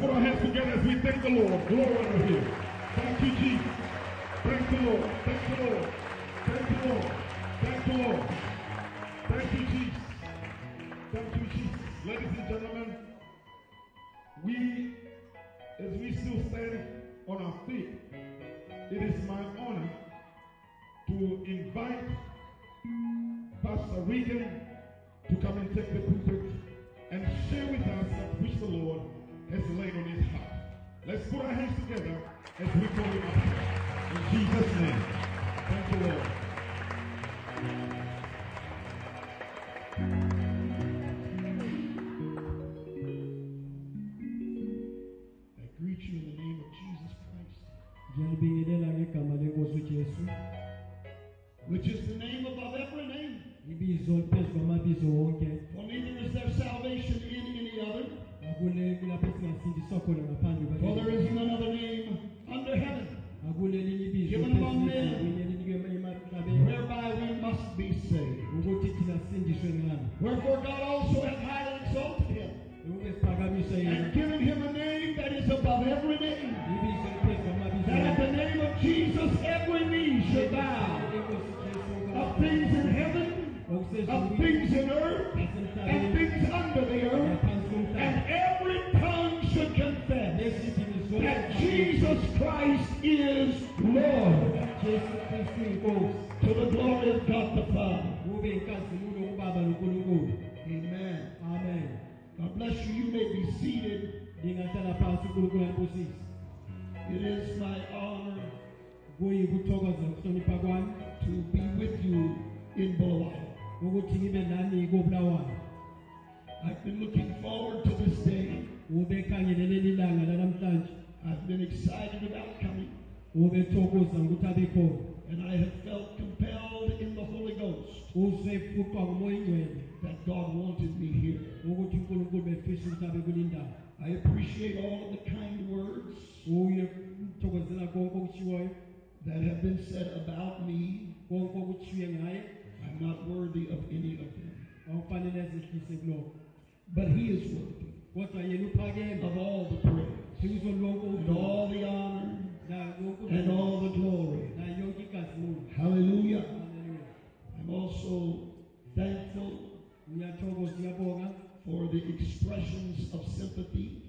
Put our hands together as we thank the Lord. Glory over him. Thank you, Jesus. Thank the Lord. Thank the Lord. Thank the Lord. Thank the Lord. Thank you, Jesus. Thank you, Jesus. Ladies and gentlemen, we, as we still stand on our feet, it is my honor to invite Pastor Riggen to come and take the pulpit and share with us that which the Lord has laid on his heart. Let's put our hands together as we call him up. In Jesus' name. Thank you, Lord. I greet you in the name of Jesus Christ, ngiyalibingelela ngegama lenkosi ujesu which is the name above every name. ibizo liphezu kwamabizo wonke For neither is there salvation in any other, akule kulapho singasindiswa khona ngaphandle for there is none other name under heaven akule elinye ibizo Given among men. emhlabeni elinikwe emhlabeni whereby we must be saved. ukuthi thina sindiswe ngalo Wherefore God also hath highly exalted him ukube siphakamisa yena and given him a name that is above every name. That at the name of Jesus every knee should bow of things in heaven, of things in earth, Christ is Lord Jesu Kristu inkosi to the glory of God the Father. kube inkazimulo kubaba nonkulunkulu Amen. amen God bless you. You may be seated. ndingahlala phansi unkulunkulu ambusise It is my honor kuyikuthokoza ukuhlonipha kwami to be with you in Bulawayo. ukuthi ngibe nani kobulawayo I've been looking forward to this day. Ube ekhangele leli langa lanamhlanje I've been excited about coming, ube ethokoza ngokuthi abe khona and I have felt compelled in the Holy Ghost usefuqwa ngumoya ingcwele that God wanted me here. ukuthi unkulunkulu befisa ukuthi abe kulindawo I appreciate all of the kind words uye uthokozela konke okushiwoyo that have been said about me. konke okuthiwe ngaye. I'm not worthy of any of them, awufanele ezehlise kulokho. But He is worthy kodwa yena uphakeme. of all the praise lonke and all the honor and all the glory. na yonke inkazimulo Hallelujah. I'm also thankful for the expressions of sympathy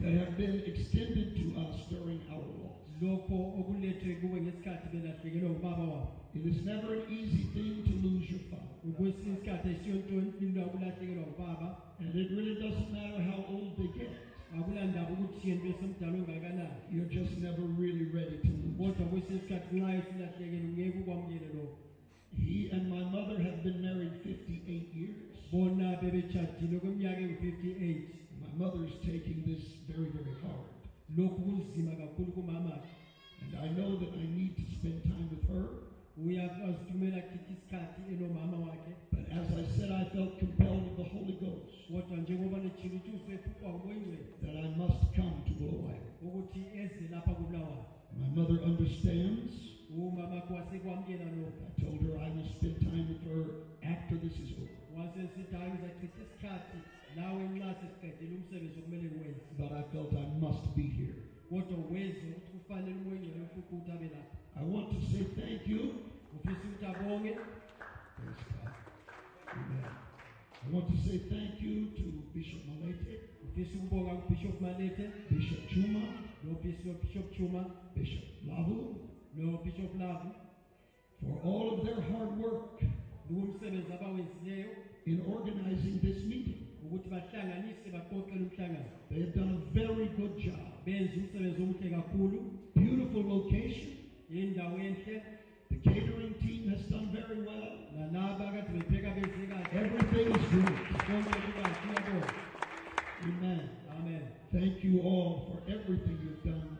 that have been extended to us during our loss. lokho okulethwe kuwe ngesikhathi belahlekelwe ubaba wabo. It is never an easy thing to lose your father, ukwesinye isikhathi esiyontoni ukulahlekelwa ubaba and it really doesn't matter how old they get. akulandaba ukuthi yena besemdala ongakanani You're just never really ready to lose. kodwa kwesinye isikhathi nxa esilahlekele ungeke ukwamukele lokho He and my mother have been married 58 years. bona bebetshadile kweminyaka engu-58 My mother is taking this very, very hard, lokhu kunzima kakhulu kumamakhe and I know that I need to spend time with her. Uyazithumela chitha isikhathi enomama wakhe But as I said, I felt compelled with the Holy Ghost kodwa njengoba nitshilo ukuthi usefuqwa ngumoyingcwele that I must come to Bulawayo. ukuthi eze lapha kubulawayo My mother understands. Oh, lokho I told her I will spend time with her after this is over. wasesithi hayi ngizachitha isikhathi nawe nxa sesiqedile umsebenzi okumele ngiwenze But I felt I must be here. Kodwa ukuthi kufanele ukuthi abe lapha I want to say thank you. ufisa ukuthi abonge Praise God. Amen. I want to say thank you to Bishop Malete, ufisa ukubonga Bishop Chuma, nobishop bishop chuma Bishop Lavu nobishop lavu for all of their hard work abawenzileyo in organizing this meeting. Ukuthi bahlanganise baqoqele umhlangano They have done a very good job. benze umsebenzi omuhle kakhulu Beautiful location. The catering team has done very well. nalaba kade bepheka benze Everything is great. konke kukahle uyabona Amen. amen Thank you all for everything you've done.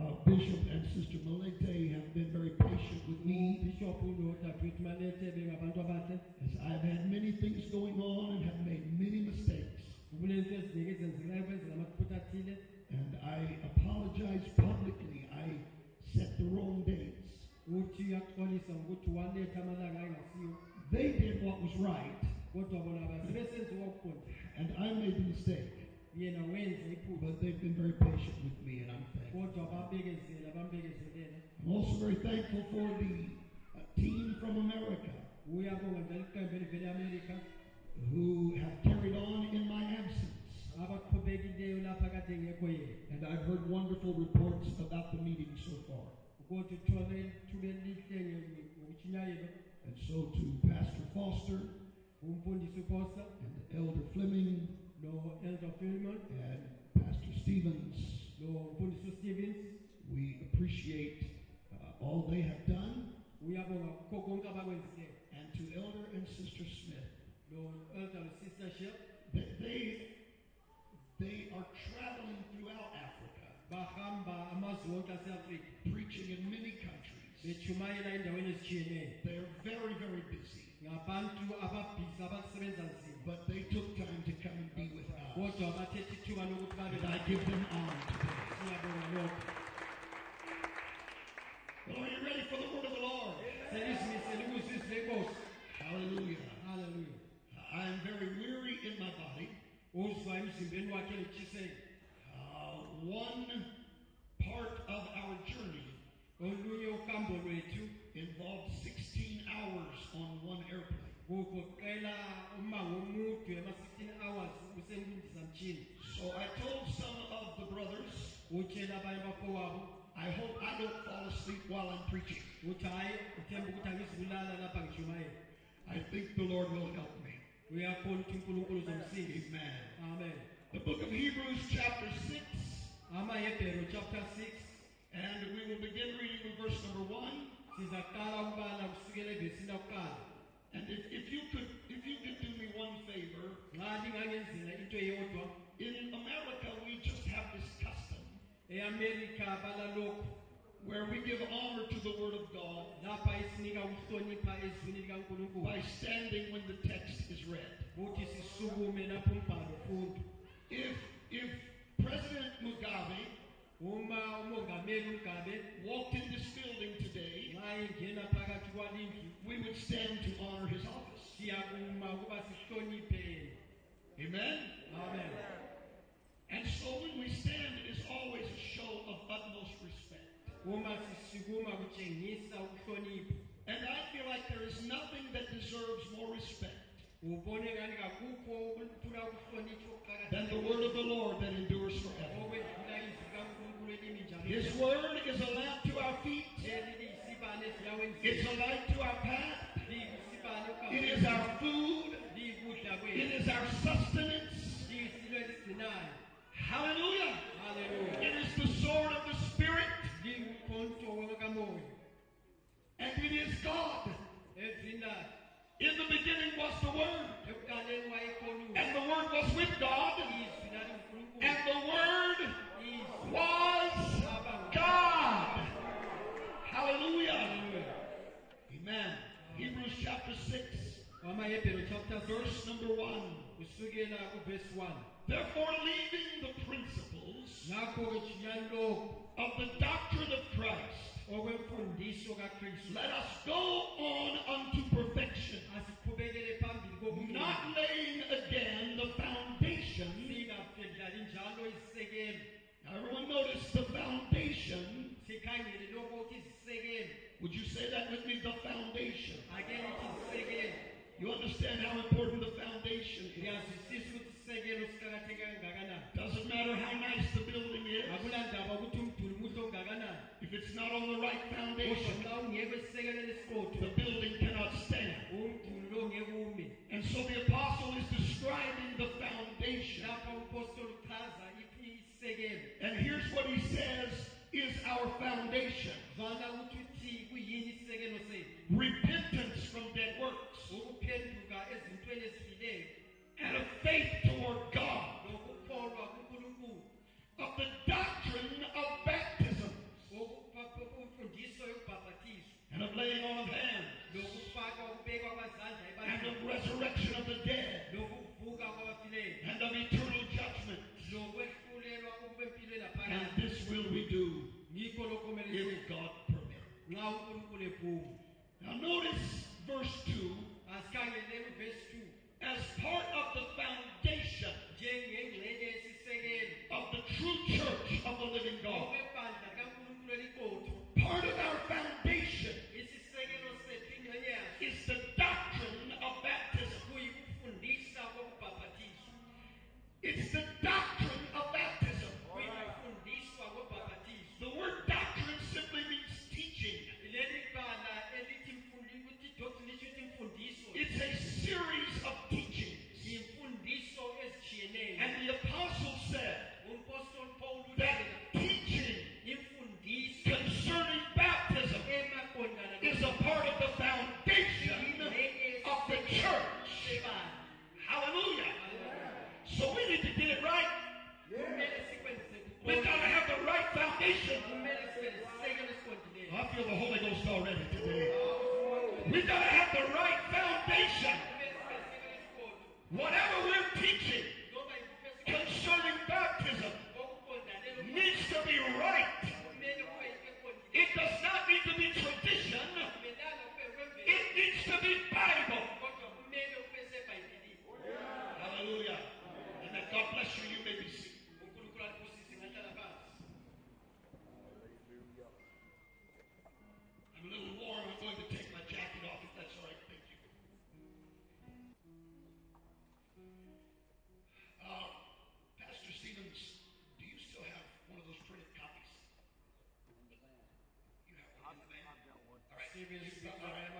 Uh, Bishop and Sister Malete have been very patient with me ubishop nodadewethu malete bengabantu abahle as I've had many things going on and have made many mistakes. kulento eziningi ezenzekayo kwenzela amaphutha athile And I apologize publicly. I set the wrong dates. uthi uyaxolisa ngokuthi waletha amalanga ayengasiyo They did what was right, And I made the mistake. Yena wenze iphupho But they've been very patient with me, and I'm thankful. kodwa babekezela bambekezelela I'm also very thankful for the uh, team from America uyabonga njalo iqembu elivele amerika who have carried on in my absence. abaqhubekileyo lapha kade ngekho yena And I've heard wonderful reports about the meeting so far. kodwa uthole ithuba elihle nge- ngokutshinyayelo And so to Pastor Foster umfundisi uposa and Elder Fleming no-elder filmon and Pastor Stevens, nomfundisi Stevens. we appreciate uh, all they have done. uyabonga kukho konke abakwenzileyo And to Elder and Sister Smith, no-elder nosister shep. They, they, they are traveling throughout Africa, bahamba amazwe wonke aseafrika preaching in many countries. bechumayela endaweni ezitshiyeneyo They are very, very busy. ngabantu ababhizi abasebenza nzima But they took time to come and be with us. kodwa bathethe ithuba lokuthi babe And I give them honor today. siyabonga are you ready for the word of the Lord? selizimisele ukuzizwa lenkosi Hallelujah. halleluya I am very weary in my body. uzwa emzimbeni wakhe elutshiseni Uh, one part of our journey olunye uhambo lwethu involved 16 hours on one airplane. Kugoqela umango omude ema-16 hours usemlindizamtshini So I told some of the brothers, utshela abanye bafowabo I hope I don't fall asleep while I'm preaching. uthi hhayi uthemba ukuthi angizibulala lapha ngishumayela I think the Lord will help me. uyakhona ukuthi unkulunkulu uzomsindisa Amen. amen. The book of Hebrews, chapter 6, amahebhero chapter 6 and we will begin reading with verse number 1. Sizaqala ukubala kusukela evesini lakuqala And if, if you could if you could do me one favor, nxa lingangenzela into eyodwa in America we just have this custom where we give honor to the word of God lapha isinika ukuhlonipha ezwini likankulunkulu. by standing when the text is read. futhi sisukume lapho umbhalo ufundwa If if President Mugabe uma umongameli walked in this building today, nxa ingena phakathi kwalindlu we would stand to honor his office. siyakuma ukuba sihloniphe yena Amen. amen And so when we stand, it is always a show of utmost respect. uma sisikuma kutshengisa ukuhlonipha And I feel like there is nothing that deserves more respect ubone ngani kakukho ukufuna ukuhlonitshwa than the word of the Lord that endures forever. His word is a lamp to our feet. leli liyisibane ezinyaweni It's a light to our path. It is our food. It is our sustenance. esigcinayo Hallelujah. It is the sword of the Spirit. And it is God. In the beginning was the Word. And the Word was with God. izwi lali unkulunkulu And the Word was God. Hallelujah. Amen. Hebrews chapter 6, wamahebhero chapter 6 verse number 1. kusukela kuvesi 1 Therefore, leaving the principles ngakho-ke jiyani lokhu of the doctrine of Christ, okwemfundiso kakristu let us go on unto perfection, asiqhubekele phambili kokulunga not laying again the foundation. Singaphendlali njalo izisekelo Now, everyone notice the foundation. sikhangele lokho ukuthi izisekelo Would you say that with me? The foundation. ake nithi izisekelo You understand how important the foundation is. ngiyazwisisa ukuthi isisekelo siqakatheke kangakanani Doesn't matter how nice the building is, akulandaba ukuthi umduli muhle ongakanani if it's not on the right foundation, nxa ungekho esisekelweni the building cannot stand. umduli lo ngeke ume And so the apostle is describing the foundation. Umpostoli And here's what he says is our foundation. Zwana ukuthi uthi kuyini isisekelo sethu? Repentance from dead works. Ukuphenduka ezintweni ezifileyo and a faith toward God, of the doctrine of baptism. And of laying on of hands. Lokufakwa ukubekwa kwazandla and of resurrection of the dead. And of eternal judgment. And this will we do if God permit. Now notice verse 2. As part of the foundation of the true church of the living God. All right. Stevens,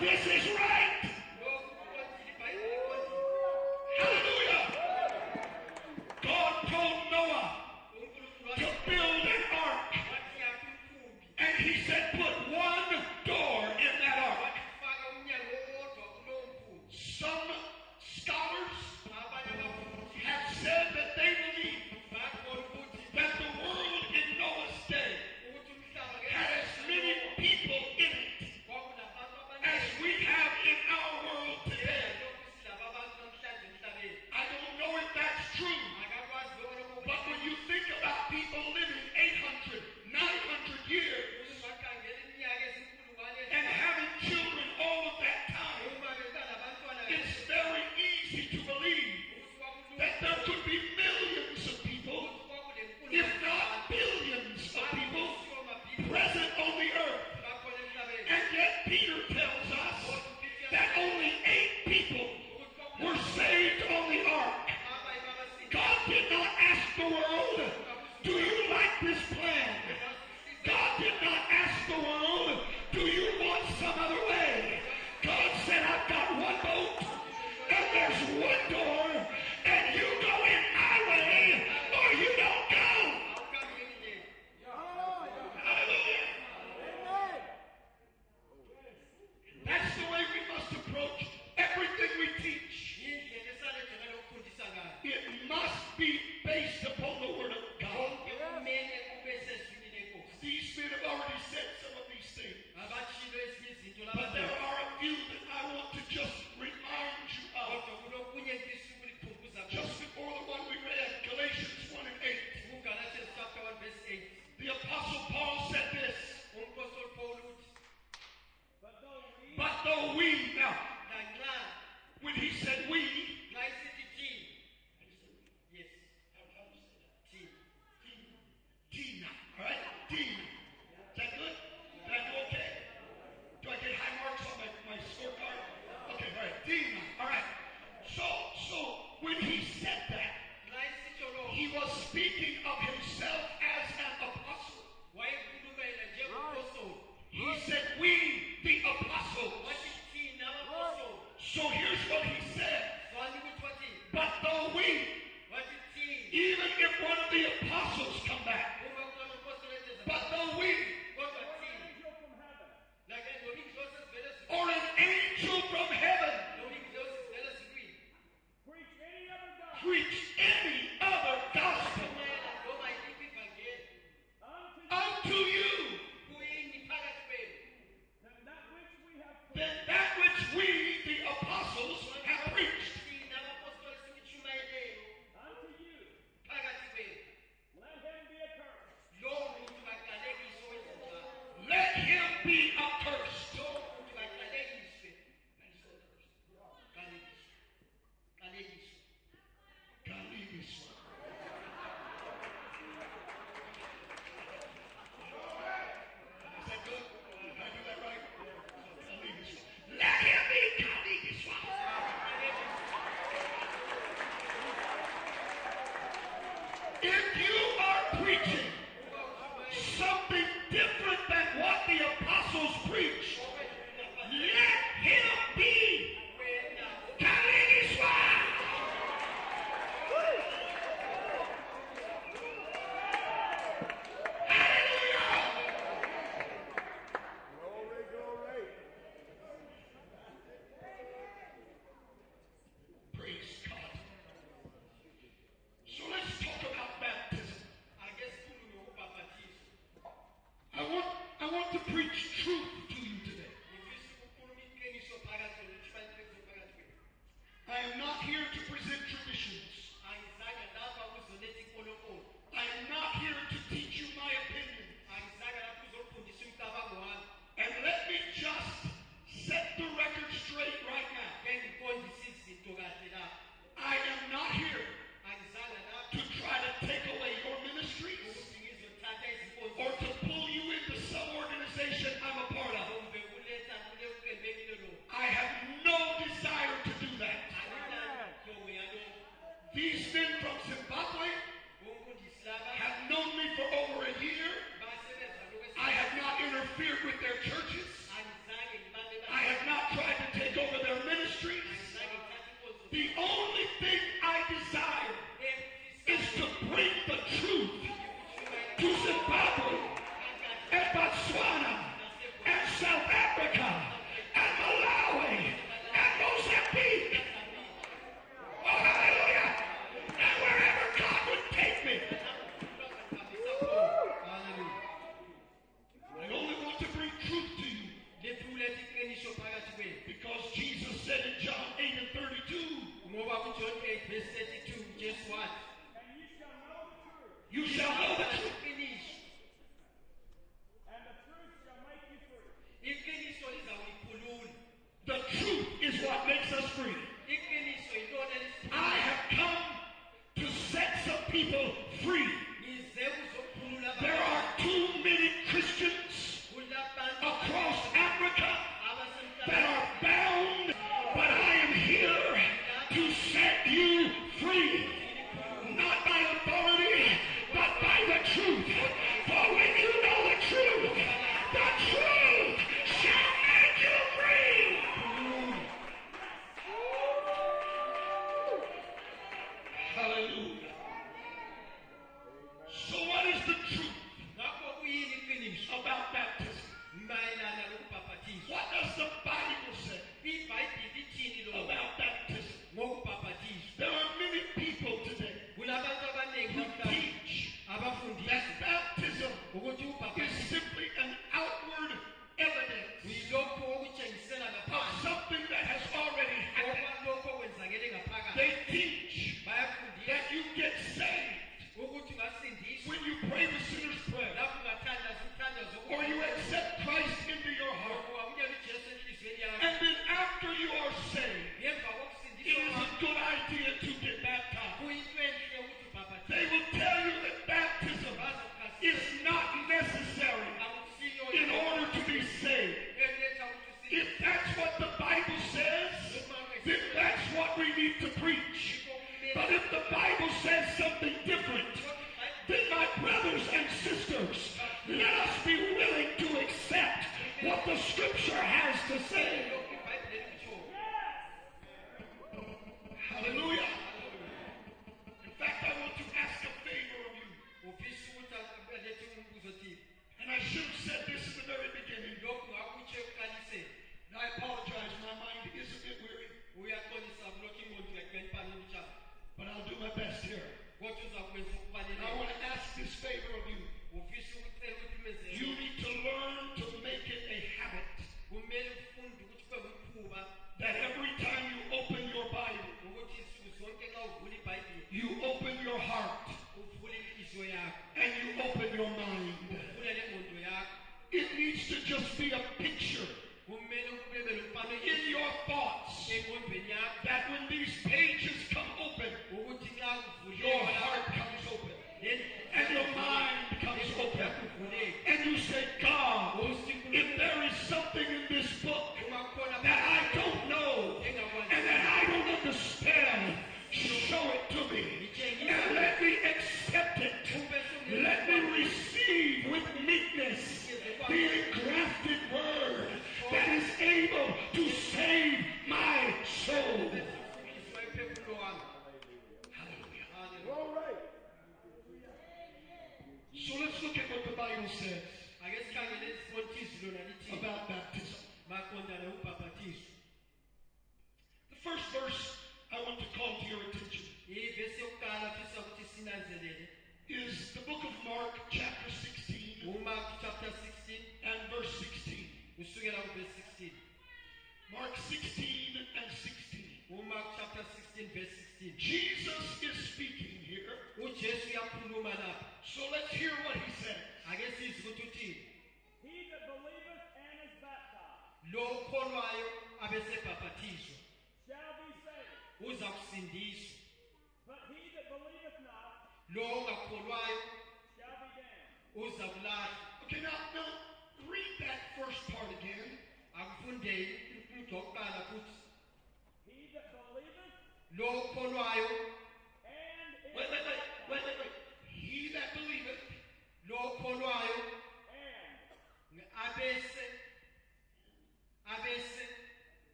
This is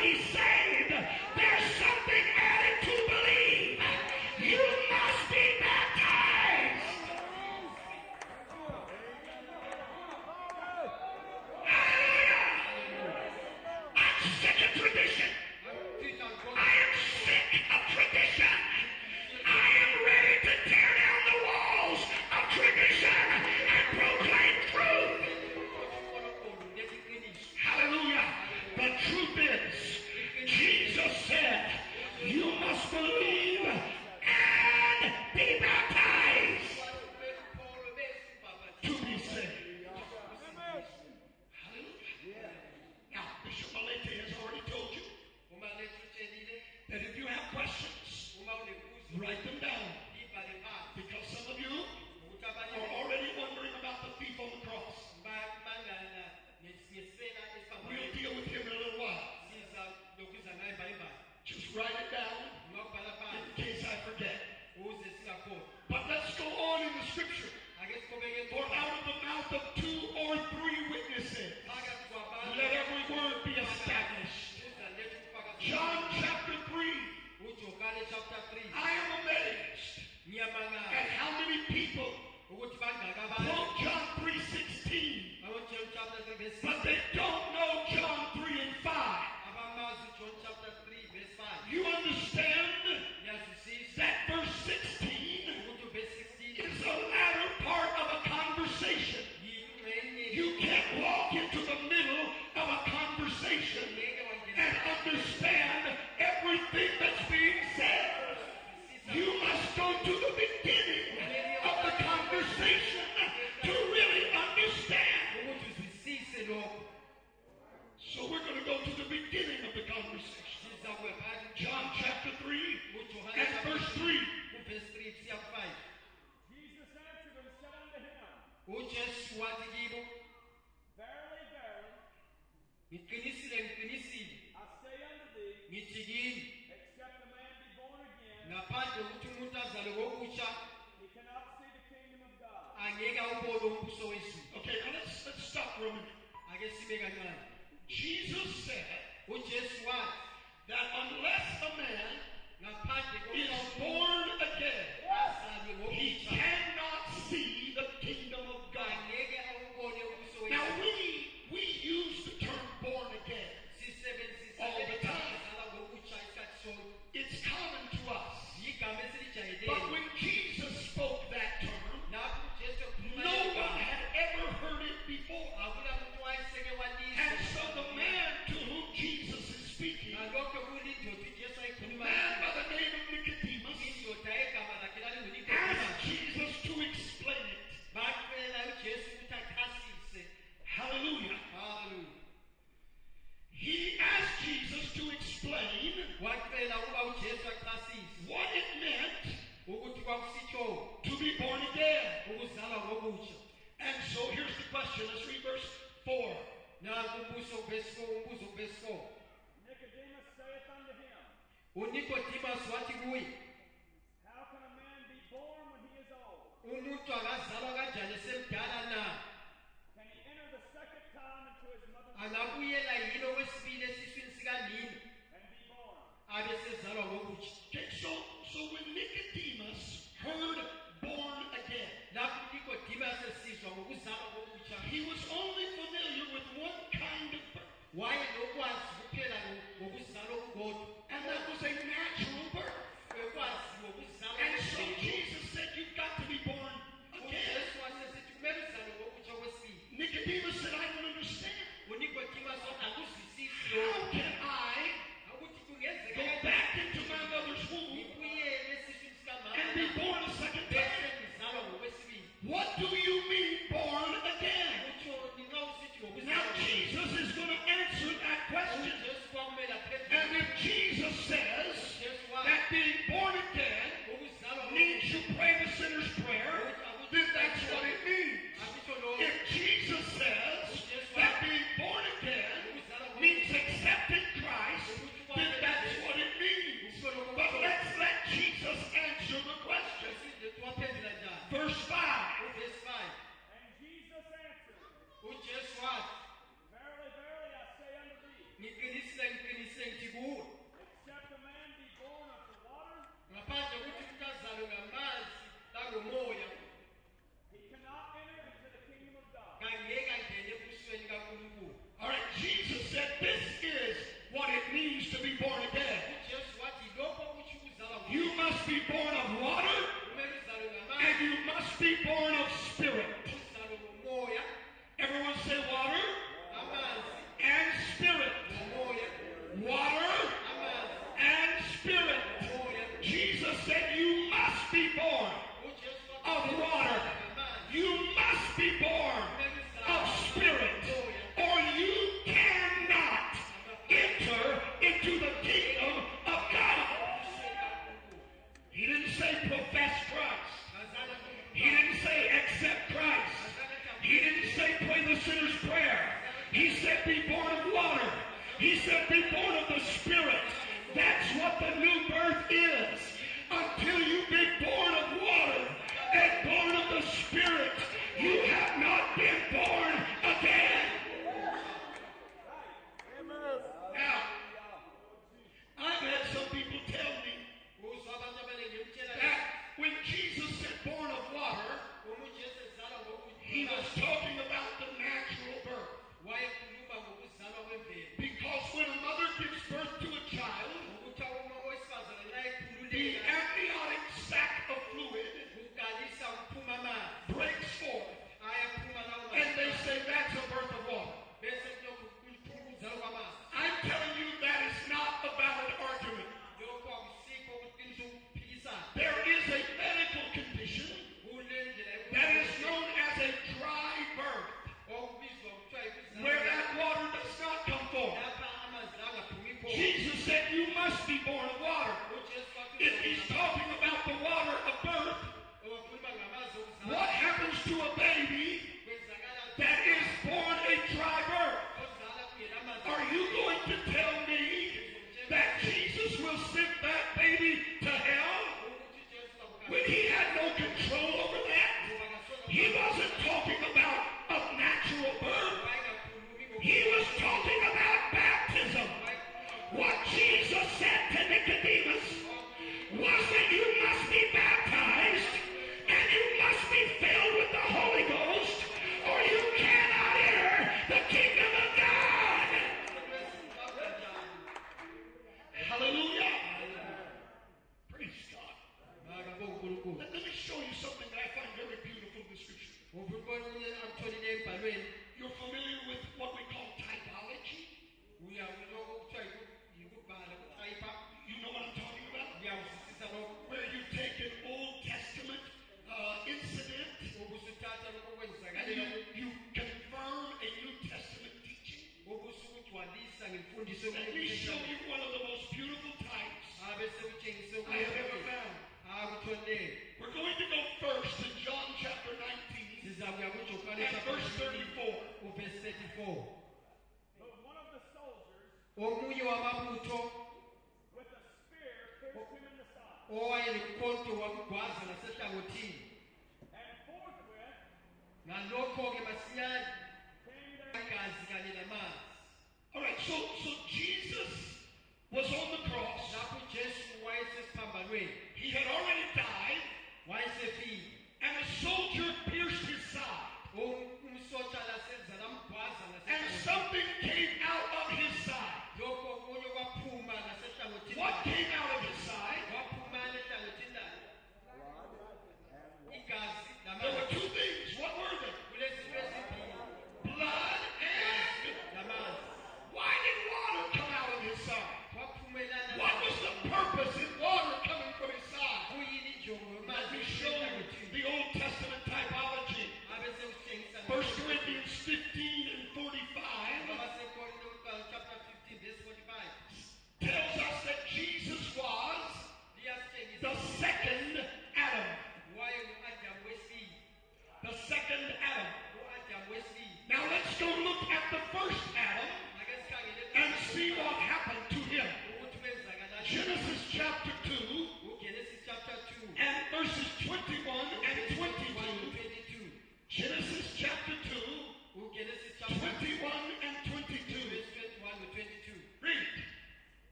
be saved.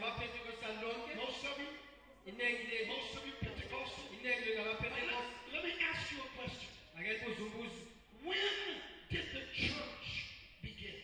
Most of you. Most of you Pentecostal. Let me ask you a question. When did the church begin?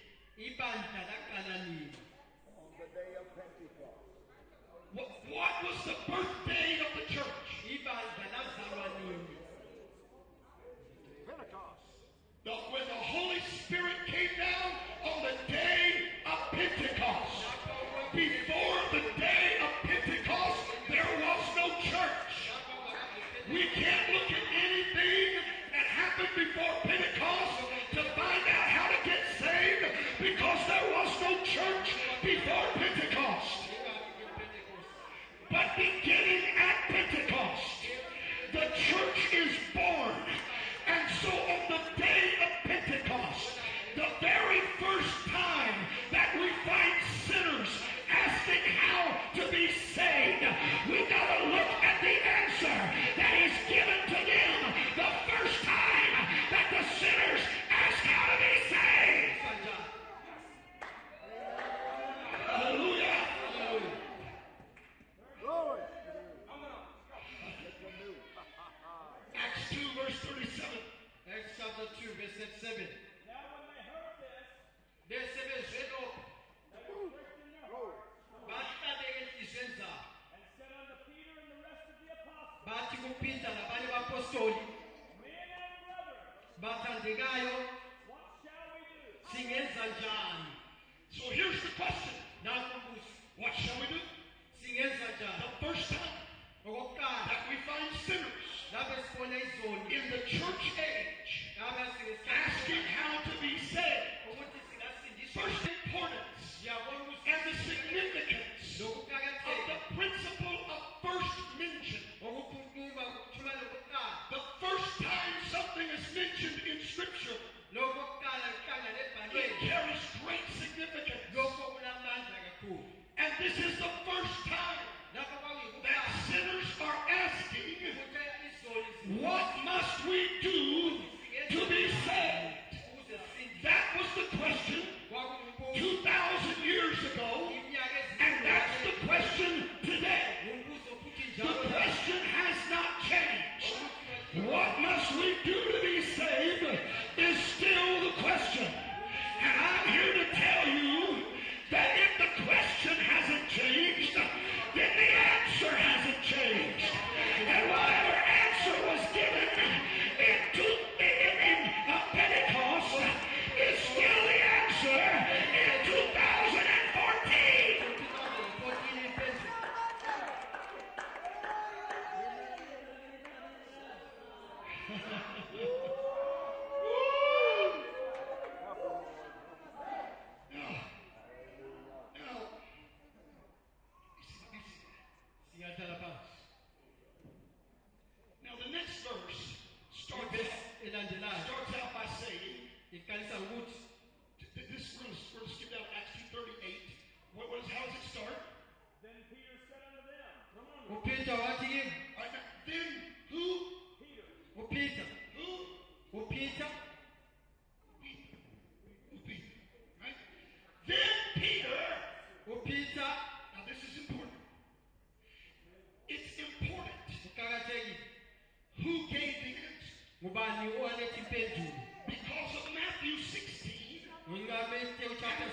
Because of Matthew 16 and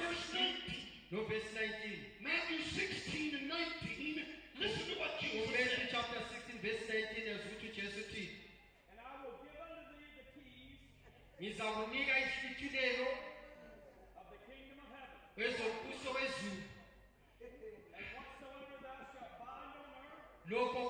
verse 19. Matthew 16 and 19. Listen to what Jesus said. chapter 16, verse 19, yazwuthi uJesu uthini? And I will give unto the keys ngizakunika of the kingdom of heaven. Lokho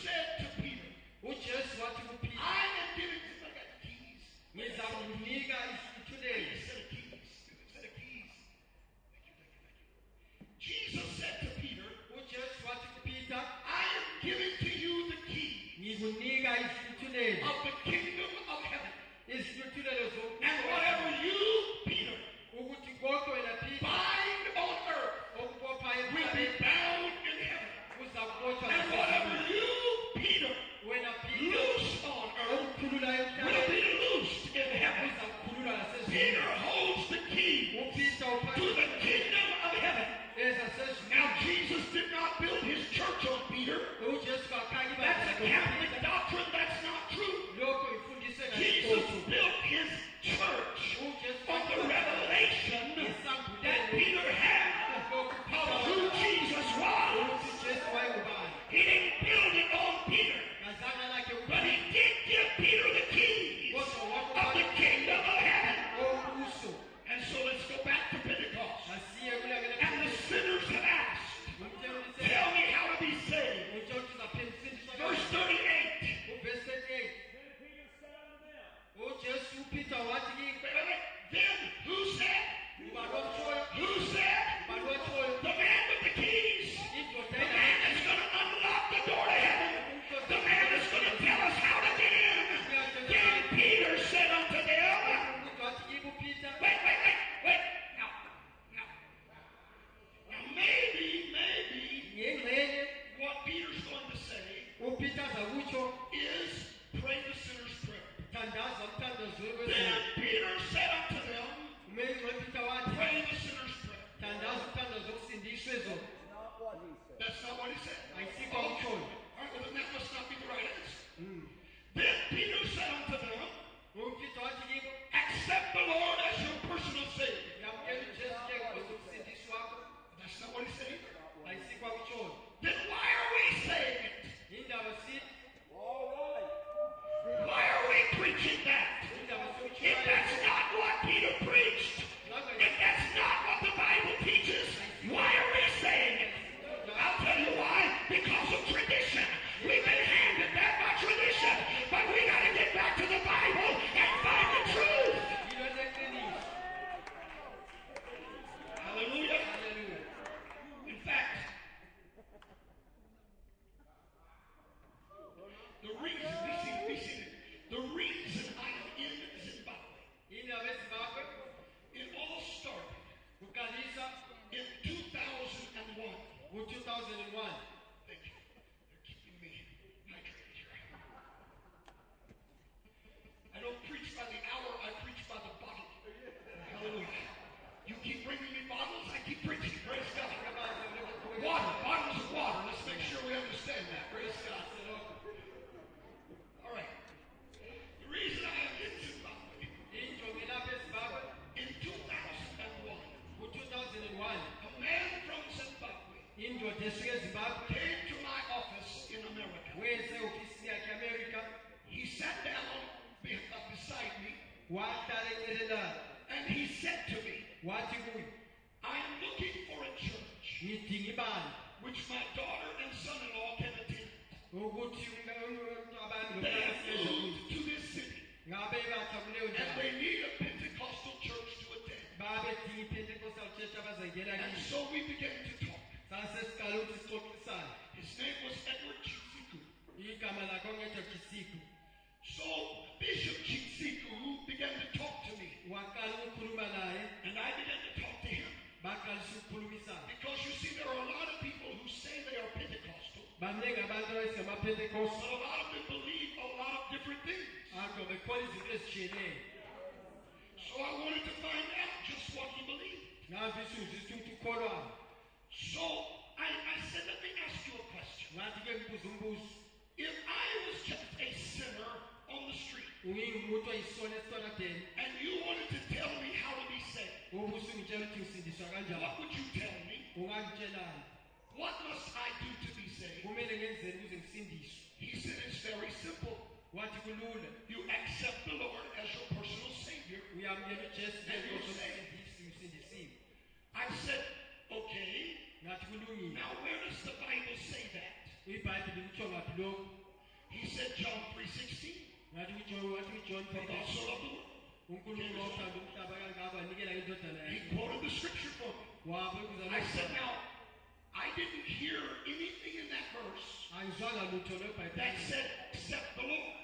He quoted the scripture book. I said, now, I didn't hear anything in that verse that said, except the Lord.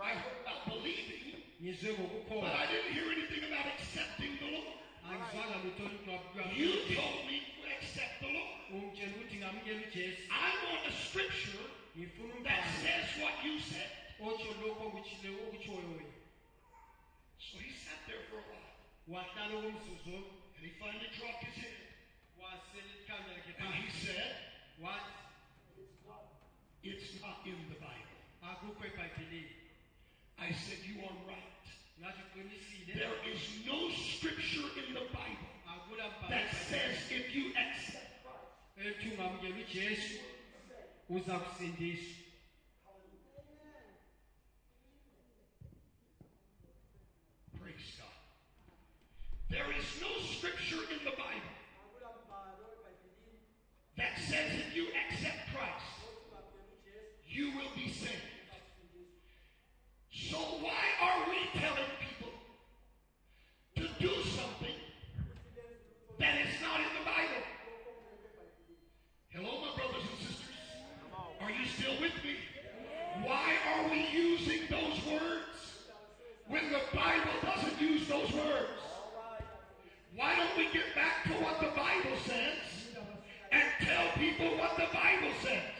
I heard about believing, but I didn't hear anything about accepting the Lord. Right. You told me to accept the Lord. I want a scripture that says what you said. So he sat there for a while. and he finally dropped his head. And he said, "What? It's not in the Bible. I said, You are right. There is no scripture in the Bible that says if you accept Christ, There is no scripture in the Bible that says if you accept Christ, you will be saved. So why are we telling people to do something that is not in the Bible? Hello, my brothers and sisters. Are you still with me? Why are we using those words when the Bible doesn't use those words? Why don't we get back to what the Bible says and tell people what the Bible says?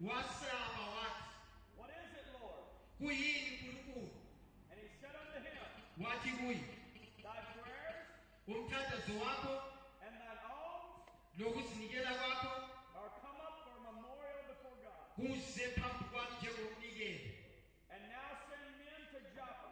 wasalama watu What is it, Lord? And he said unto him, do kuye Thy prayers umthandazo wakho and thy alms nokuzinikela kwakho are come up for a memorial before God. kuze phambi kwami njengokunikela And now send men to Joppa,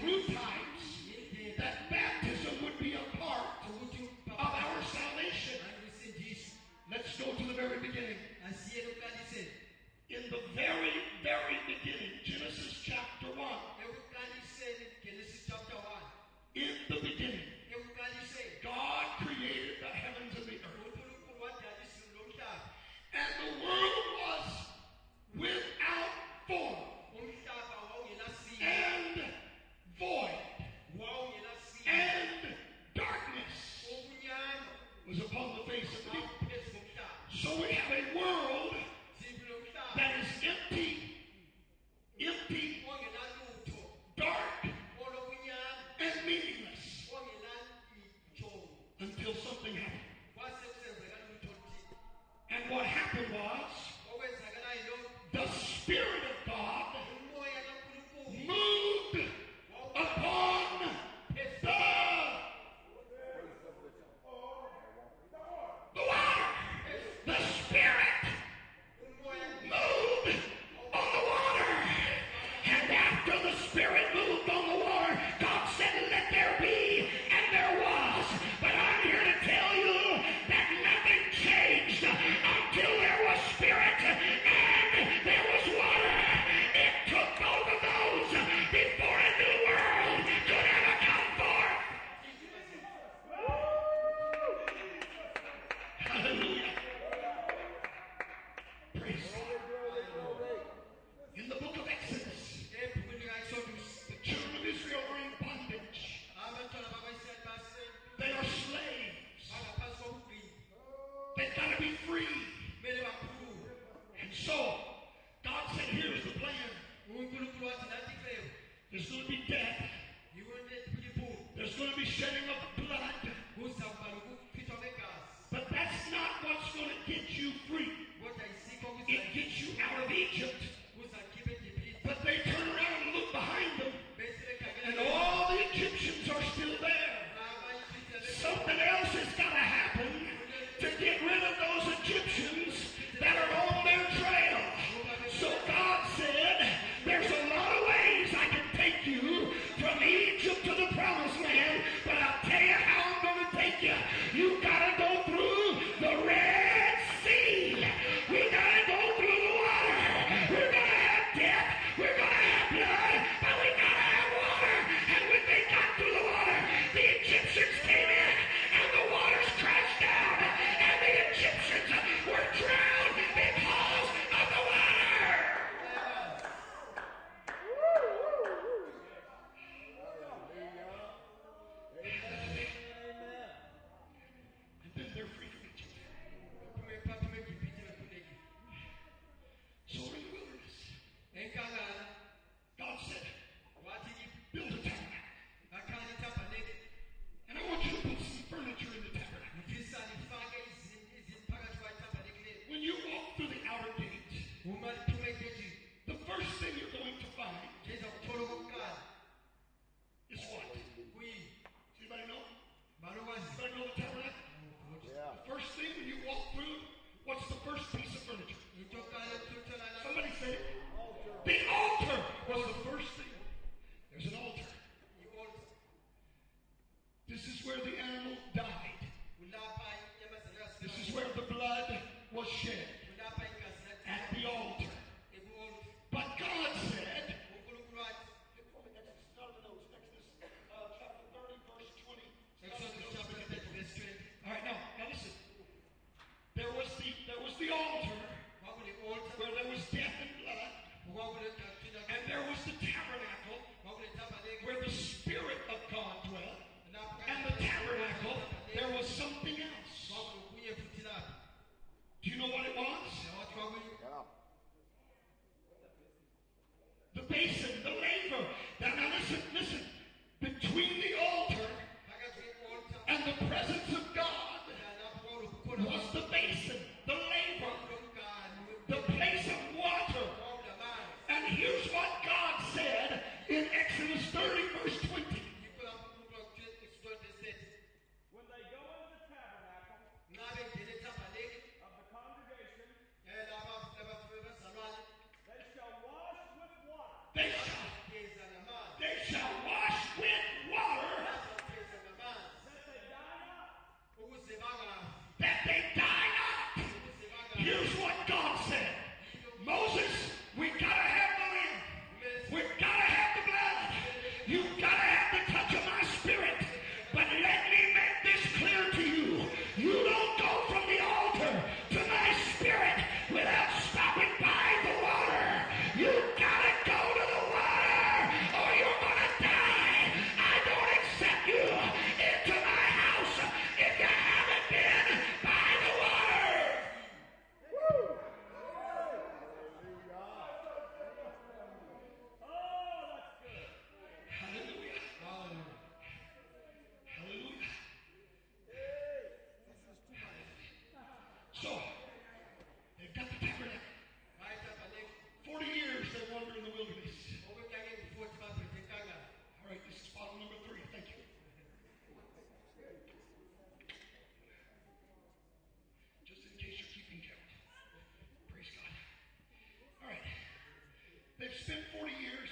Ruth This is where the animal died. This is where the blood was shed. it's been 40 years.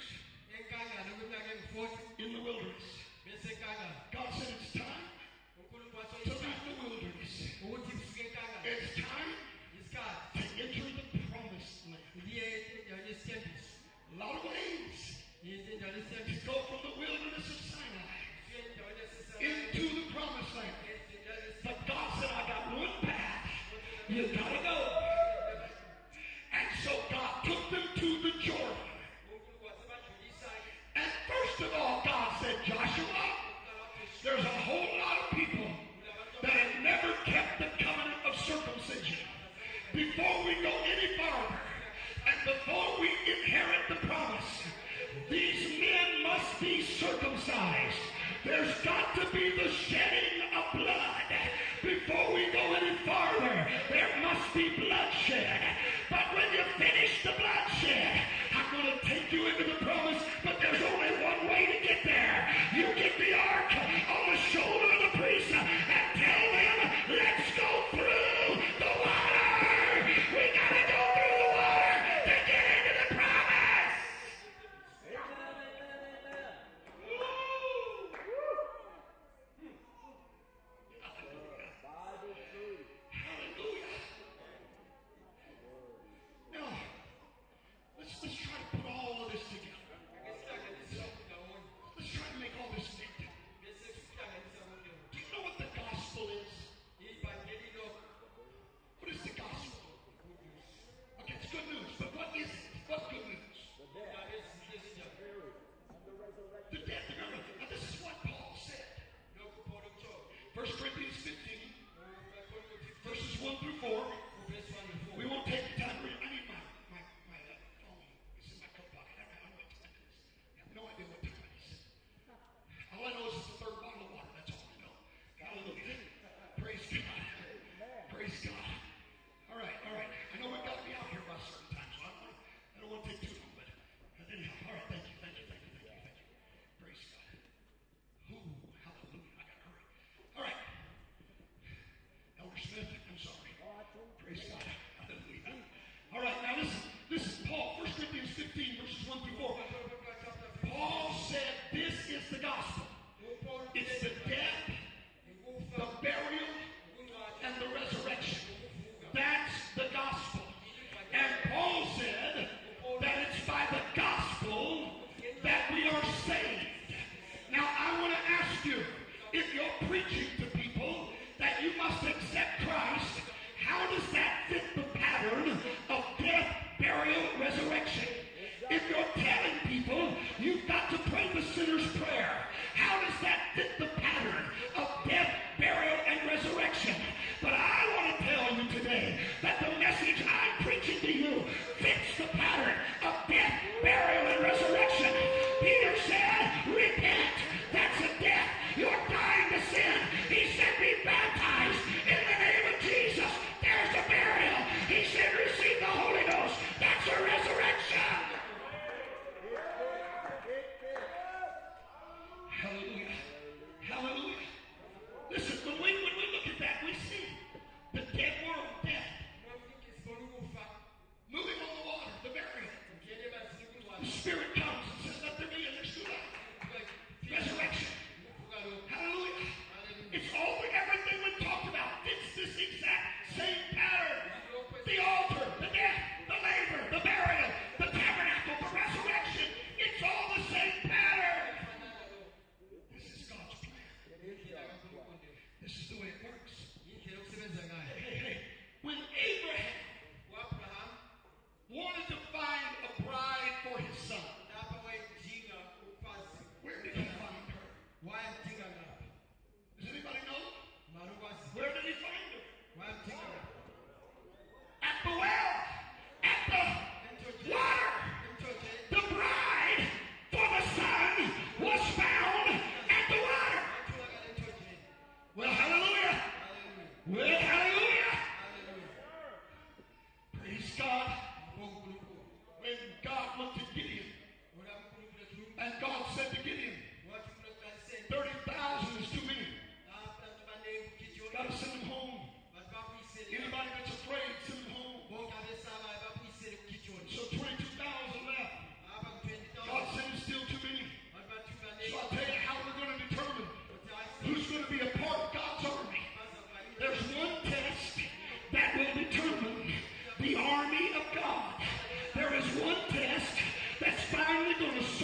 16, verses 1 through 4. one test that's finally going to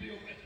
deal with.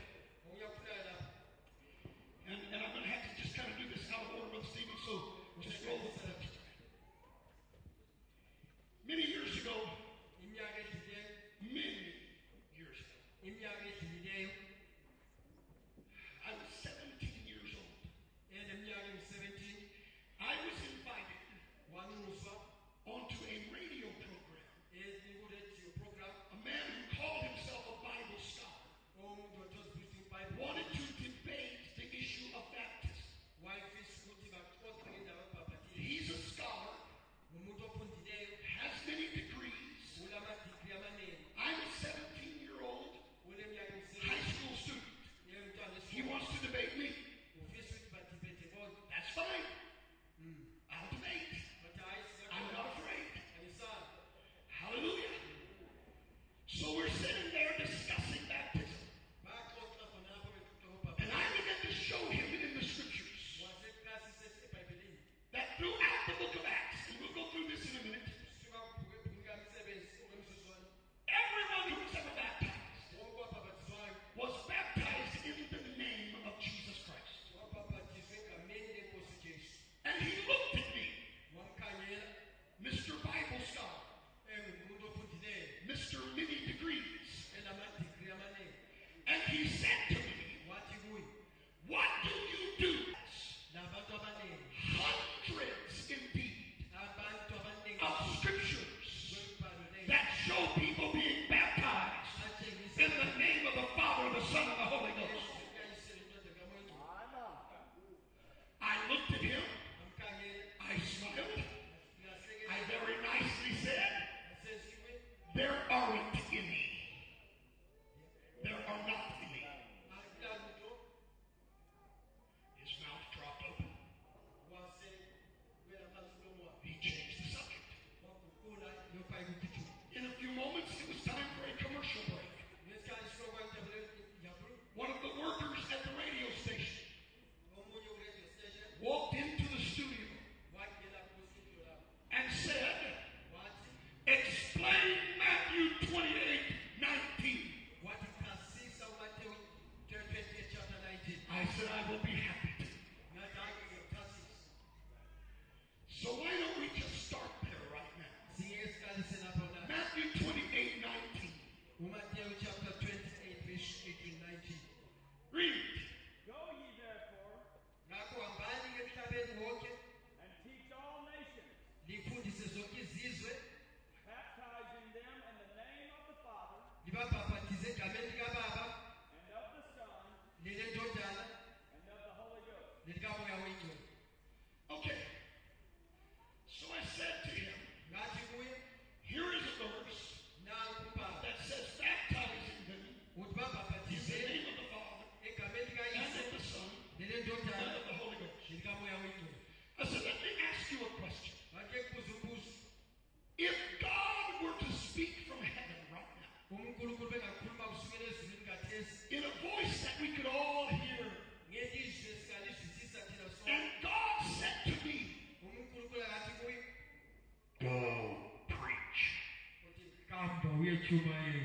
Kamba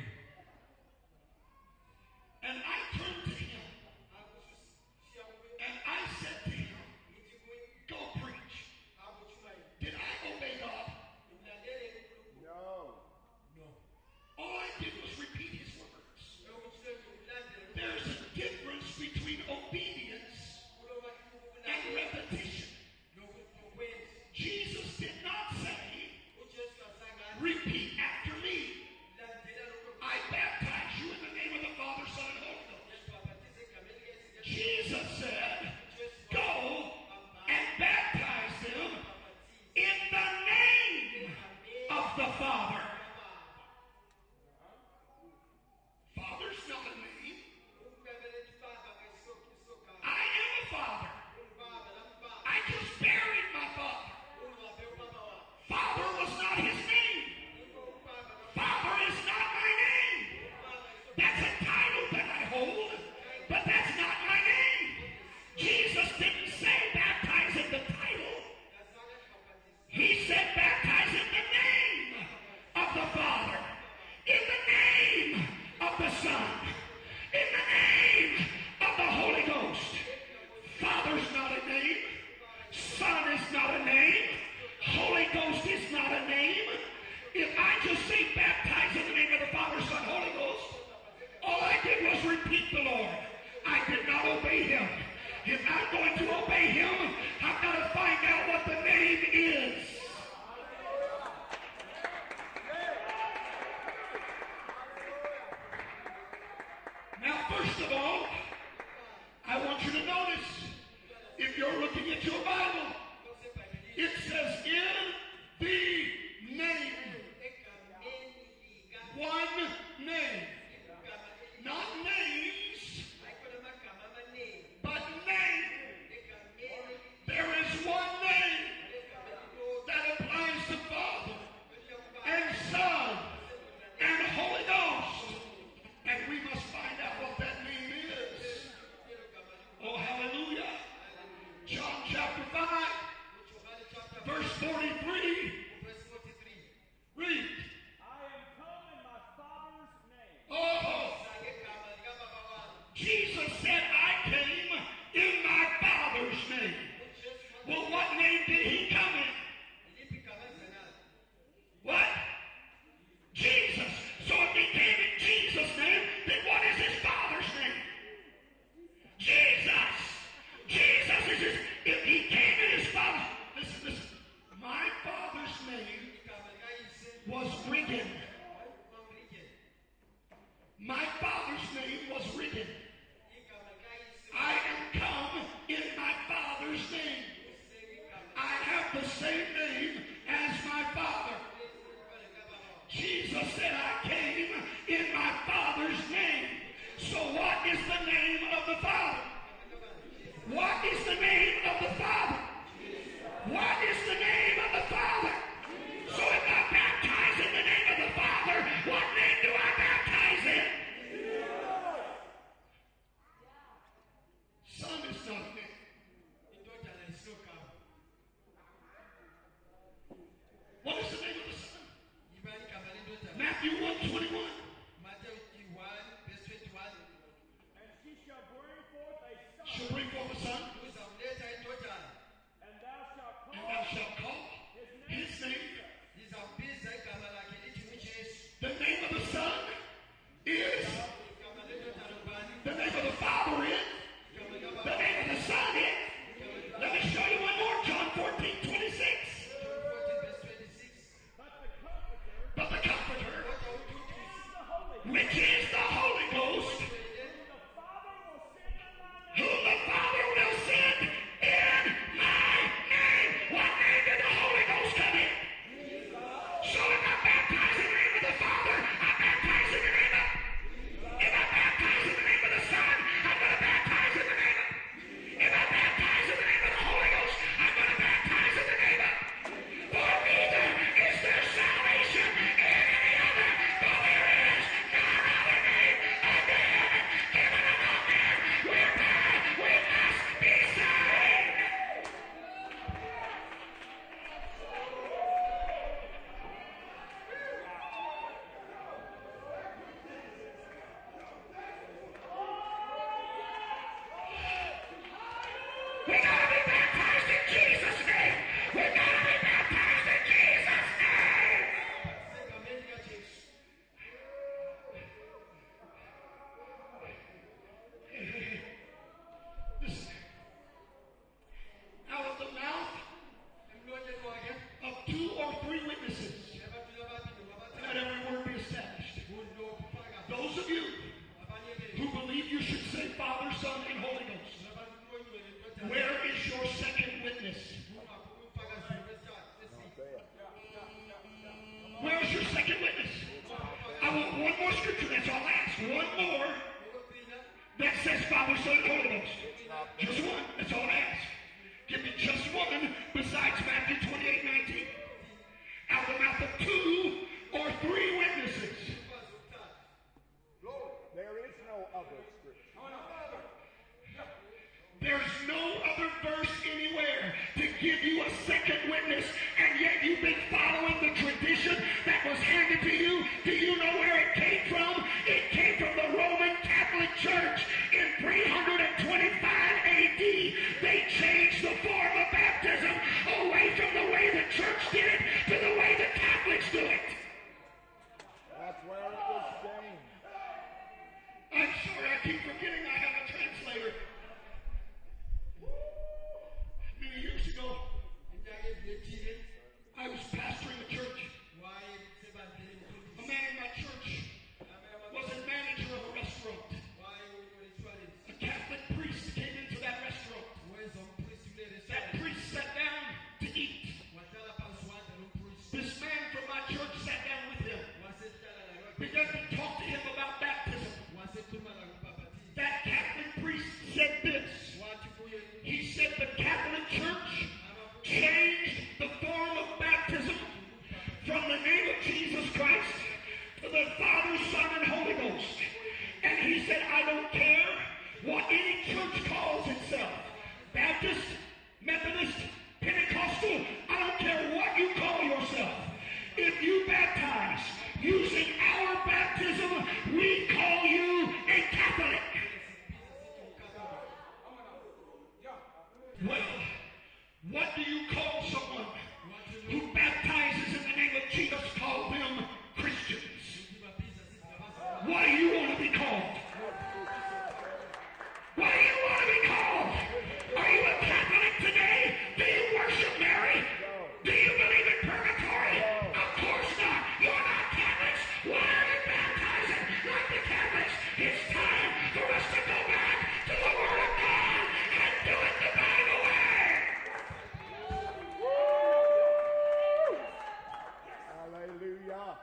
Hallelujah.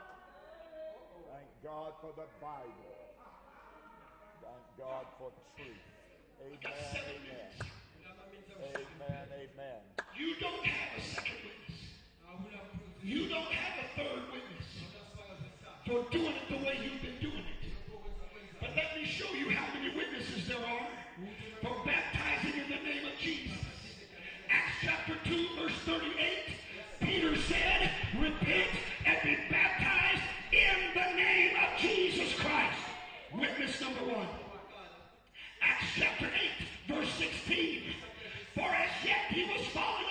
Thank God for the Bible. Thank God for truth. Amen. Amen. Amen. Amen. You don't have a second witness. You don't have a third witness for doing it the way you've been doing it. But let me show you how many witnesses there are for baptizing in the name of Jesus. Acts chapter 2, verse 38, Peter said, Repent and be baptized chapter 8, verse 16. For as yet he was fallen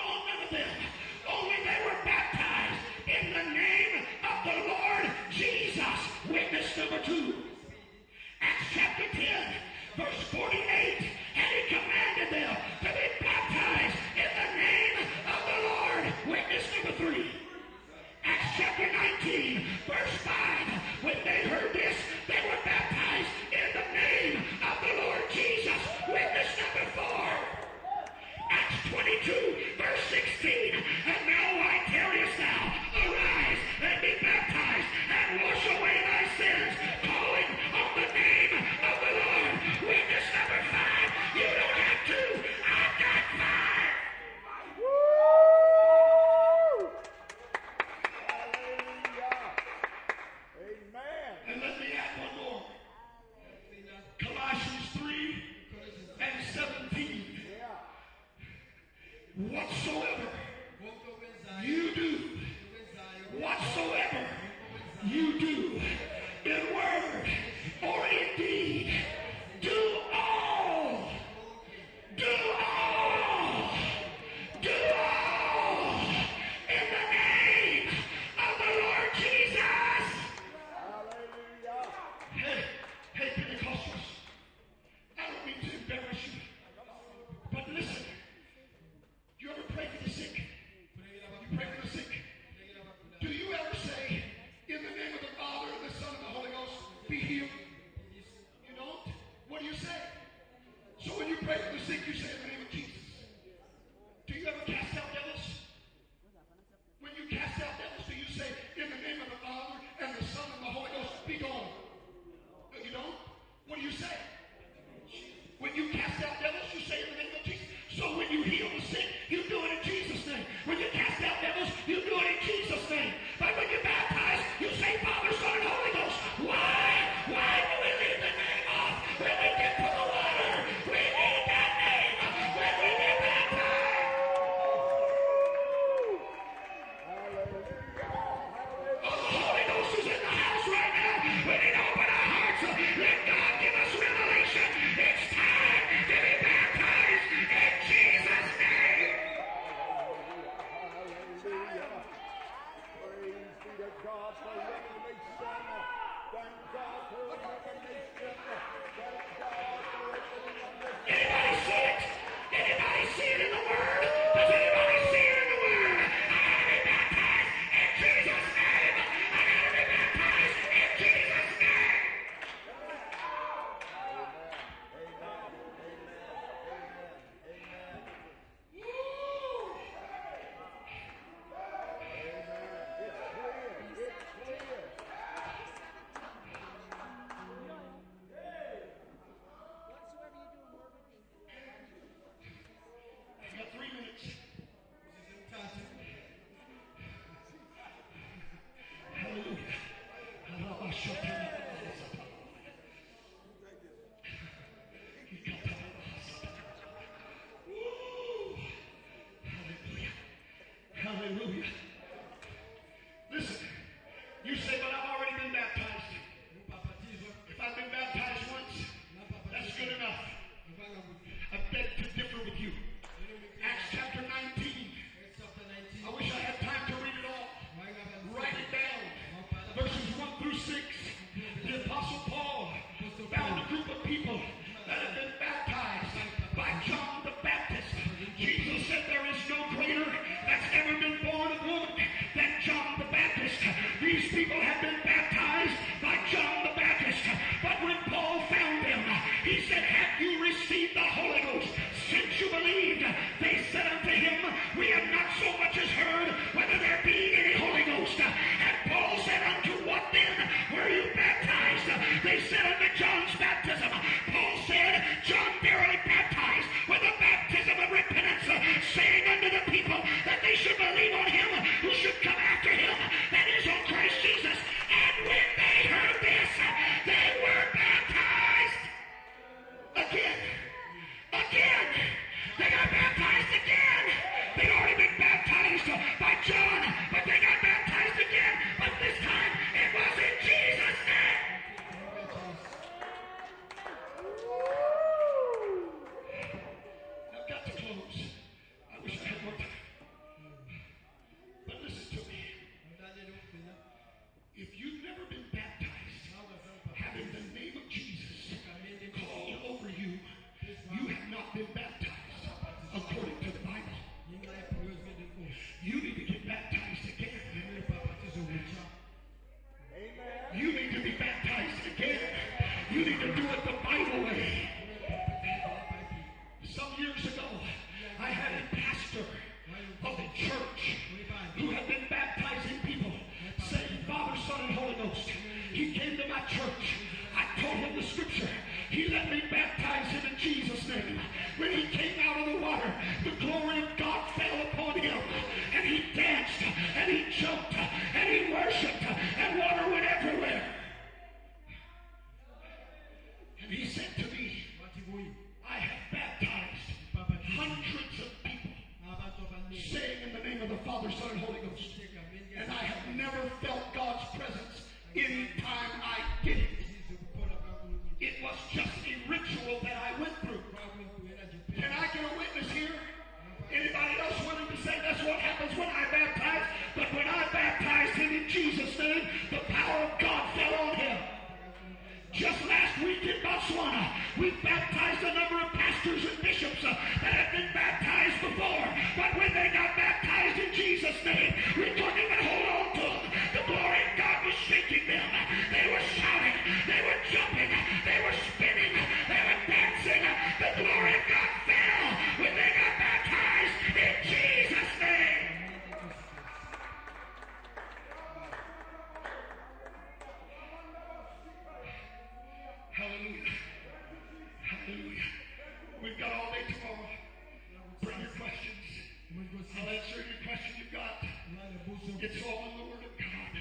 I'll answer any question you've got. It's all in the Word of God.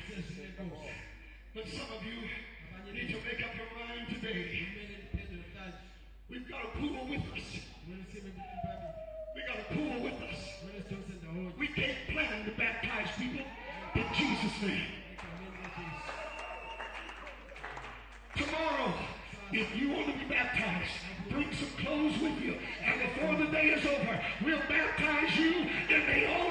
But some of you need to make up your mind today. We've got a pool with us. We got a pool with us. We can't plan to baptize people in Jesus' name. Tomorrow, if you want to be baptized, day is over, we'll baptize you in the holy.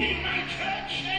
in my church.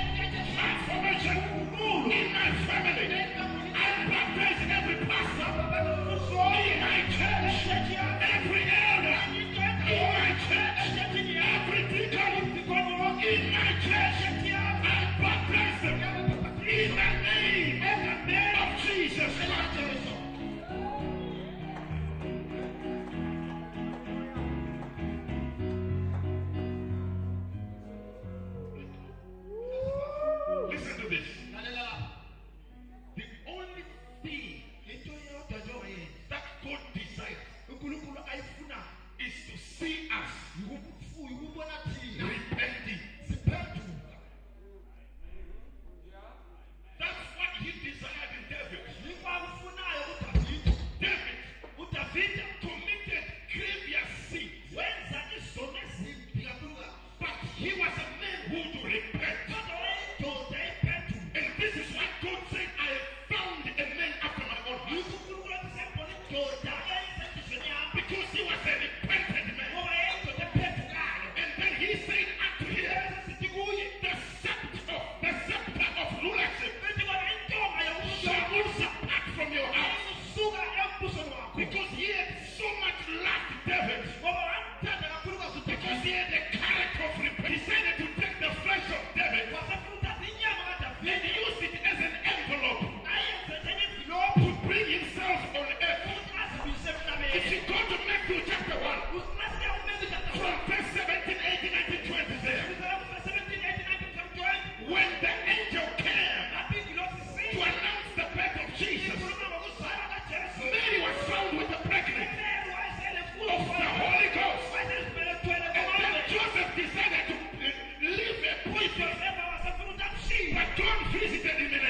But God visited him